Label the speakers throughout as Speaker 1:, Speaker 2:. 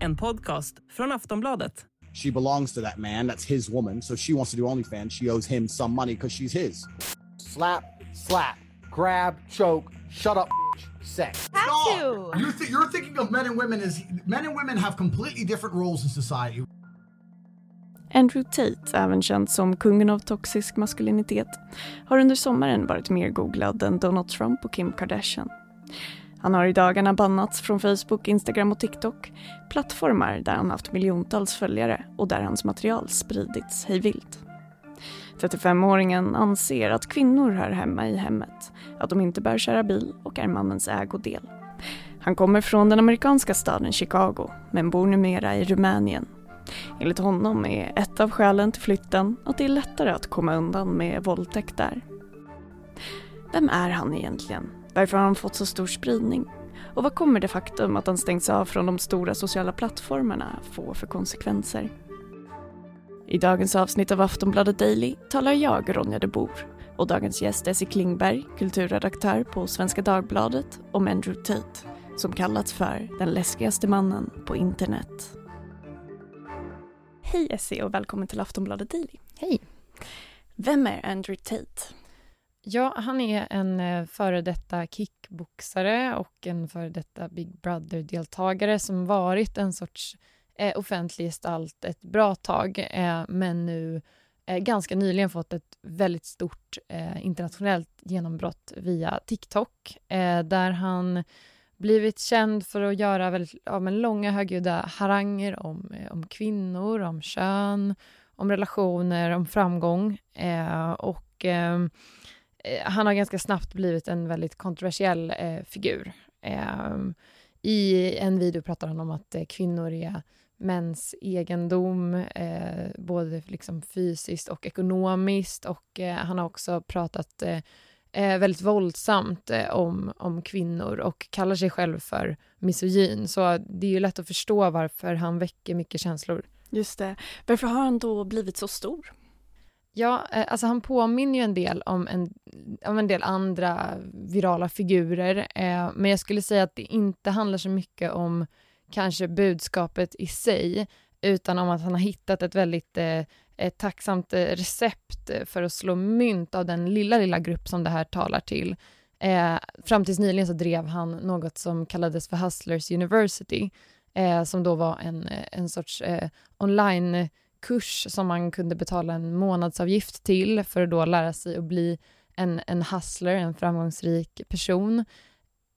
Speaker 1: En podcast från Aftonbladet.
Speaker 2: She belongs to that man. That's his woman. So she wants to do OnlyFans. She owes him some money because she's his.
Speaker 3: Slap, slap, grab, choke, shut up, bitch, sex.
Speaker 4: Have
Speaker 5: You're, th- you're thinking of men and women as men and women have completely different roles in society.
Speaker 6: Andrew Tate, även känd som kungen av toxisk maskulinitet, har under sommaren varit mer googlad än Donald Trump och Kim Kardashian. Han har i dagarna bannats från Facebook, Instagram och TikTok, plattformar där han haft miljontals följare och där hans material spridits hejvilt. 35-åringen anser att kvinnor hör hemma i hemmet, att de inte bör köra bil och är mannens ägodel. Han kommer från den amerikanska staden Chicago, men bor numera i Rumänien. Enligt honom är ett av skälen till flytten att det är lättare att komma undan med våldtäkt där. Vem är han egentligen? Varför har han fått så stor spridning? Och vad kommer det faktum att han stängts av från de stora sociala plattformarna få för konsekvenser? I dagens avsnitt av Aftonbladet Daily talar jag, Ronja de Bor, och dagens gäst är Essie Klingberg, kulturredaktör på Svenska Dagbladet, om Andrew Tate, som kallats för den läskigaste mannen på internet. Hej Essie och välkommen till Aftonbladet Daily.
Speaker 4: Hej.
Speaker 6: Vem är Andrew Tate?
Speaker 4: Ja, han är en eh, före detta kickboxare och en före detta Big Brother-deltagare som varit en sorts eh, offentlig gestalt ett bra tag, eh, men nu eh, ganska nyligen fått ett väldigt stort eh, internationellt genombrott via TikTok, eh, där han blivit känd för att göra väldigt ja, men långa högljudda haranger om, eh, om kvinnor, om kön, om relationer, om framgång. Eh, och eh, Eh, han har ganska snabbt blivit en väldigt kontroversiell eh, figur. Eh, I en video pratar han om att eh, kvinnor är mäns egendom, eh, både liksom fysiskt och ekonomiskt. Och han har också pratat eh, väldigt våldsamt eh, om, om kvinnor och kallar sig själv för misogyn. Så det är ju lätt att förstå varför han väcker mycket känslor.
Speaker 6: Just det. Varför har han då blivit så stor?
Speaker 4: Ja, eh, alltså han påminner ju en del om en, om en del andra virala figurer, eh, men jag skulle säga att det inte handlar så mycket om kanske budskapet i sig, utan om att han har hittat ett väldigt eh, ett tacksamt recept för att slå mynt av den lilla, lilla grupp som det här talar till. Eh, fram tills nyligen så drev han något som kallades för Hustlers University, eh, som då var en, en sorts eh, onlinekurs som man kunde betala en månadsavgift till för att då lära sig att bli en, en hustler, en framgångsrik person.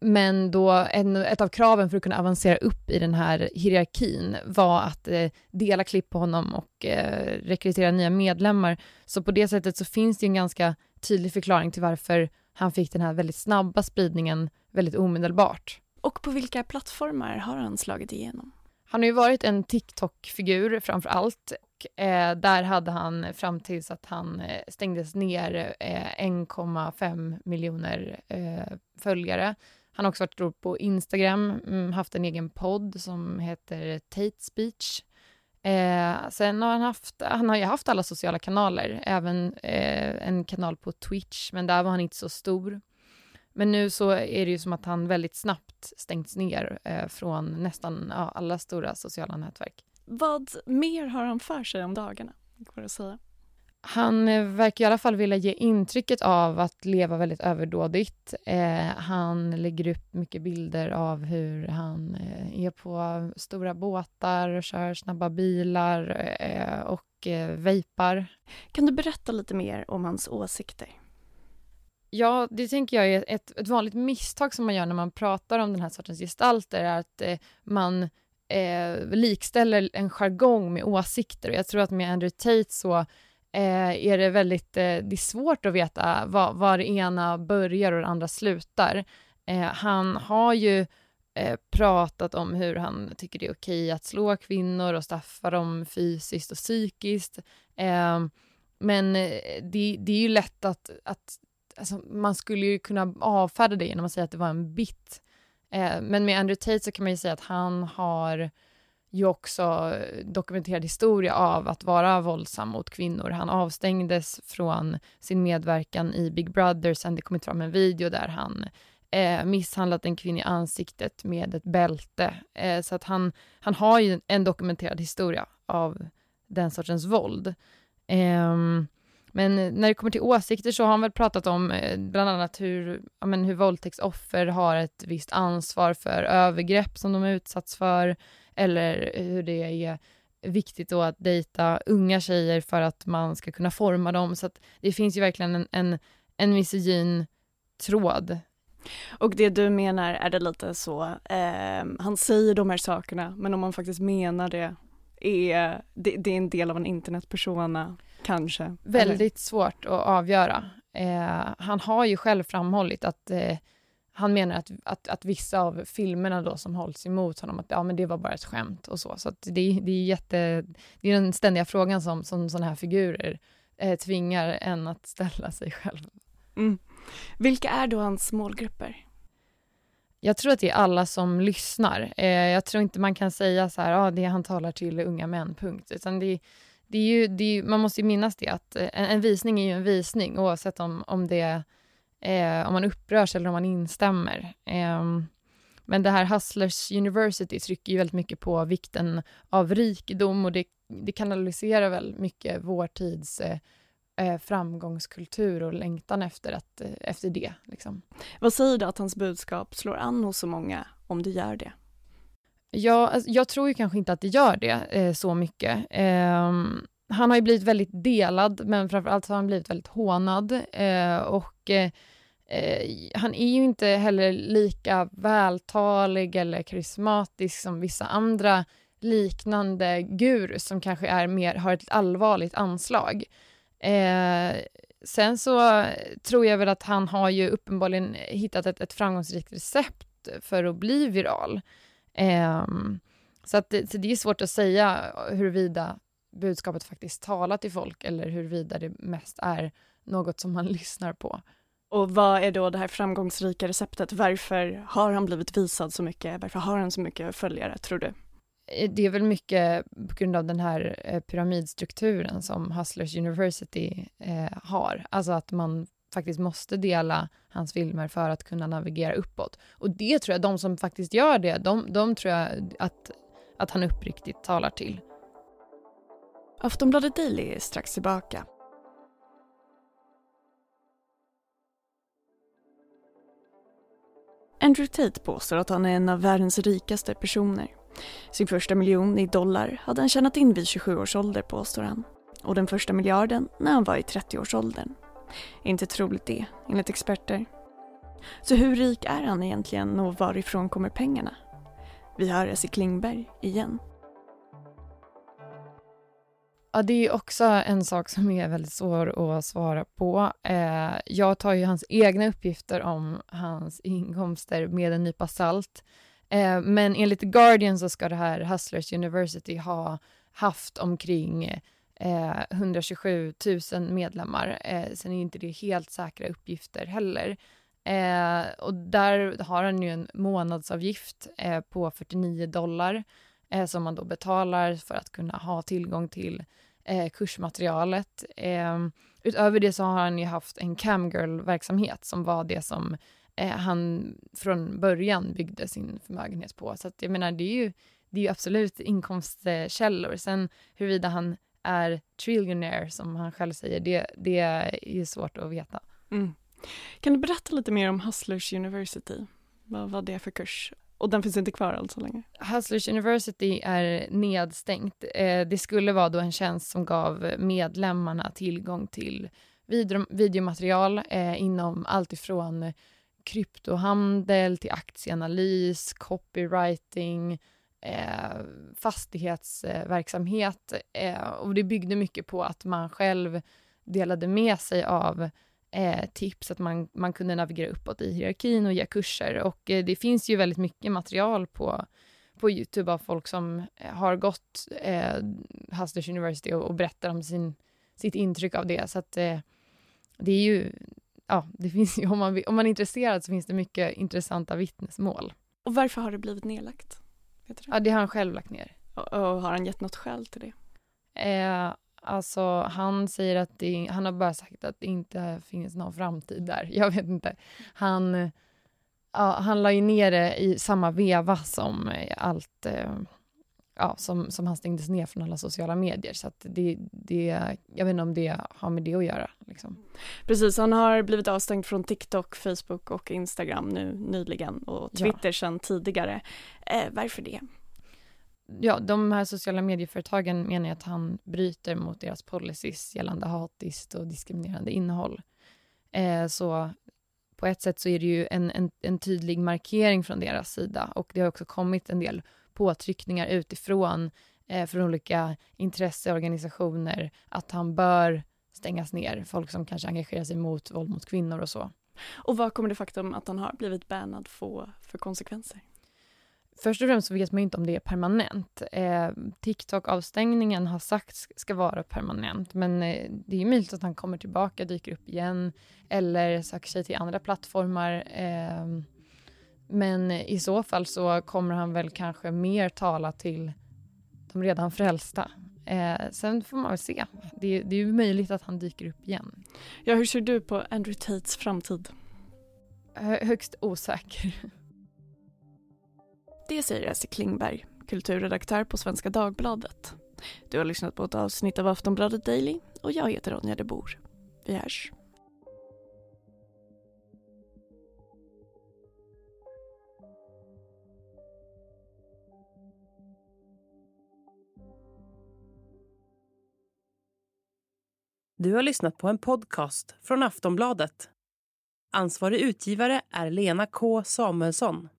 Speaker 4: Men då en, ett av kraven för att kunna avancera upp i den här hierarkin var att eh, dela klipp på honom och eh, rekrytera nya medlemmar. Så på det sättet så finns det en ganska tydlig förklaring till varför han fick den här väldigt snabba spridningen väldigt omedelbart.
Speaker 6: Och på vilka plattformar har han slagit igenom?
Speaker 4: Han har ju varit en TikTok-figur framför allt. Och, eh, där hade han fram tills att han eh, stängdes ner eh, 1,5 miljoner eh, följare. Han har också varit stor på Instagram, mm, haft en egen podd som heter Tate Speech. Eh, sen har han haft, han har ju haft alla sociala kanaler, även eh, en kanal på Twitch, men där var han inte så stor. Men nu så är det ju som att han väldigt snabbt stängts ner eh, från nästan ja, alla stora sociala nätverk.
Speaker 6: Vad mer har han för sig om dagarna? Går att säga?
Speaker 4: Han eh, verkar i alla fall vilja ge intrycket av att leva väldigt överdådigt. Eh, han lägger upp mycket bilder av hur han eh, är på stora båtar och kör snabba bilar eh, och eh, vejpar.
Speaker 6: Kan du berätta lite mer om hans åsikter?
Speaker 4: Ja, det tänker jag är ett, ett vanligt misstag som man gör när man pratar om den här sortens gestalter, är att eh, man eh, likställer en jargong med åsikter. Och jag tror att med Andrew Tate så eh, är det väldigt, eh, det är svårt att veta var, var det ena börjar och det andra slutar. Eh, han har ju eh, pratat om hur han tycker det är okej att slå kvinnor och straffa dem fysiskt och psykiskt. Eh, men eh, det, det är ju lätt att, att alltså, man skulle ju kunna avfärda det genom att säga att det var en bit. Eh, men med Andrew Tate så kan man ju säga att han har ju också dokumenterad historia av att vara våldsam mot kvinnor. Han avstängdes från sin medverkan i Big Brother sen det kommit fram en video där han eh, misshandlat en kvinna i ansiktet med ett bälte. Eh, så att han, han har ju en dokumenterad historia av den sortens våld. Ehm, men när det kommer till åsikter så har han väl pratat om eh, bland annat hur, ja, men hur våldtäktsoffer har ett visst ansvar för övergrepp som de är utsatts för, eller hur det är viktigt då att dejta unga tjejer för att man ska kunna forma dem. Så att det finns ju verkligen en, en, en misogyn tråd.
Speaker 6: Och det du menar, är det lite så, eh, han säger de här sakerna, men om man faktiskt menar det, är det, det är en del av en internetpersona, kanske?
Speaker 4: Väldigt
Speaker 6: eller?
Speaker 4: svårt att avgöra. Eh, han har ju själv framhållit att eh, han menar att, att, att vissa av filmerna då som hålls emot honom, att ja, men det var bara ett skämt och så. Så det, det, är jätte, det är den ständiga frågan som, som sådana här figurer eh, tvingar en att ställa sig själv.
Speaker 6: Mm. Vilka är då hans målgrupper?
Speaker 4: Jag tror att det är alla som lyssnar. Eh, jag tror inte man kan säga så här, ah, det han talar till unga män, punkt. Utan det, det är ju, det är, man måste ju minnas det, att eh, en, en, visning är ju en visning oavsett om, om, det, eh, om man upprörs eller om man instämmer. Eh, men det här Hustlers University trycker ju väldigt mycket på vikten av rikedom och det, det kanaliserar väl mycket vår tids eh, eh framgångskultur och längtan efter, att, eh, efter det. Liksom.
Speaker 6: Vad säger du att hans budskap slår an hos så många, om det gör det?
Speaker 4: Ja, alltså, jag tror ju kanske inte att det gör det eh, så mycket. Eh, han har ju blivit väldigt delad, men framförallt har han blivit väldigt hånad. Eh, och eh, eh, han är ju inte heller lika vältalig eller karismatisk som vissa andra liknande gurus som kanske är mer, har ett allvarligt anslag. Eh, sen så tror jag väl att han har ju uppenbarligen hittat ett, ett framgångsrikt recept för att bli viral. Eh, så, att, så det är svårt att säga huruvida budskapet faktiskt talar till folk eller huruvida det mest är något som man lyssnar på.
Speaker 6: Och vad är då det här framgångsrika receptet? Varför har han blivit visad så mycket? Varför har han så mycket följare, tror du?
Speaker 4: Eh, det är väl mycket på grund av den här eh, pyramidstrukturen som Hustlers University eh, har. Alltså att man faktiskt måste dela hans filmer för att kunna navigera uppåt. Och det tror jag, de som faktiskt gör det, de, de tror jag att, att han uppriktigt talar till.
Speaker 6: Aftonbladet Daily är strax tillbaka. Andrew Tate påstår att han är en av världens rikaste personer. Sin första miljon i dollar hade han tjänat in vid 27 års ålder påstår han. Och den första miljarden när han var i 30-årsåldern. Inte troligt det, enligt experter. Så hur rik är han egentligen och varifrån kommer pengarna? Vi hör Essie Klingberg igen.
Speaker 4: Ja, det är också en sak som är väldigt svår att svara på. Eh, jag tar ju hans egna uppgifter om hans inkomster med en nypa salt. Eh, men enligt The Guardian så ska det här Hustlers University ha haft omkring eh, 127 000 medlemmar. Eh, sen är inte det helt säkra uppgifter heller. Eh, och där har han ju en månadsavgift eh, på 49 dollar eh, som man då betalar för att kunna ha tillgång till eh, kursmaterialet. Eh, utöver det så har han ju haft en camgirl-verksamhet som var det som eh, han från början byggde sin förmögenhet på. Så att jag menar, det är ju, det är ju absolut inkomstkällor. Sen huruvida han är trillionaire, som han själv säger, det, det är ju svårt att veta.
Speaker 6: Mm. Kan du berätta lite mer om Hustlers University? Vad var det för kurs? Och den finns inte kvar alltså längre?
Speaker 4: Hustlers University är nedstängt. Eh, det skulle vara då en tjänst som gav medlemmarna tillgång till video, videomaterial eh, inom allt ifrån kryptohandel till aktieanalys, copywriting, eh, fastighetsverksamhet. Eh, och det byggde mycket på att man själv delade med sig av eh, tips, att man, man kunde navigera uppåt i hierarkin och ge kurser. Och eh, det finns ju väldigt mycket material på, på Youtube av folk som eh, har gått eh, Hustlers University och, och berättar om sin, sitt intryck av det. Så att eh, det är ju ja, det finns ju, om, man, om man är intresserad så finns det mycket intressanta vittnesmål.
Speaker 6: Och varför har det blivit nedlagt?
Speaker 4: Ja, det har han själv lagt ner.
Speaker 6: Och, och har han gett något skäl till det?
Speaker 4: Eh, alltså, han säger att det, han har bara sagt att det inte finns någon framtid där. Jag vet inte. Han, ja, han la ju ner det i samma veva som allt eh, ja, som, som han stängdes ner från alla sociala medier. Så det, det, jag vet inte om det har med det att göra. Liksom.
Speaker 6: Precis, han har blivit avstängd från TikTok, Facebook och Instagram nu nyligen och Twitter ja. sedan tidigare. Eh, varför det?
Speaker 4: Ja, de här sociala medieföretagen menar att han bryter mot deras policies gällande hatiskt och diskriminerande innehåll. Eh, så på ett sätt så är det ju en, en, en, tydlig markering från deras sida och det har också kommit en del påtryckningar utifrån eh, från olika intresseorganisationer att han bör stängas ner. Folk som kanske engagerar sig mot våld mot kvinnor och så.
Speaker 6: Och vad kommer det faktum att han har blivit bannad få för konsekvenser?
Speaker 4: Först och främst så vet man inte om det är permanent. Eh, TikTok-avstängningen har sagts ska vara permanent, men eh, det är möjligt att han kommer tillbaka, dyker upp igen eller söker sig till andra plattformar. Eh, men i så fall så kommer han väl kanske mer tala till de redan frälsta. Eh, sen får man väl se. Det, det är ju möjligt att han dyker upp igen.
Speaker 6: Ja, hur ser du på Andrew Tates framtid?
Speaker 4: Hö högst osäker.
Speaker 6: Det säger Essie Klingberg, kulturredaktör på Svenska Dagbladet. Du har lyssnat på ett avsnitt av Aftonbladet Daily och jag heter Ronja de Bor. Vi hörs.
Speaker 1: Du har lyssnat på en podcast från Aftonbladet. Ansvarig utgivare är Lena K Samuelsson.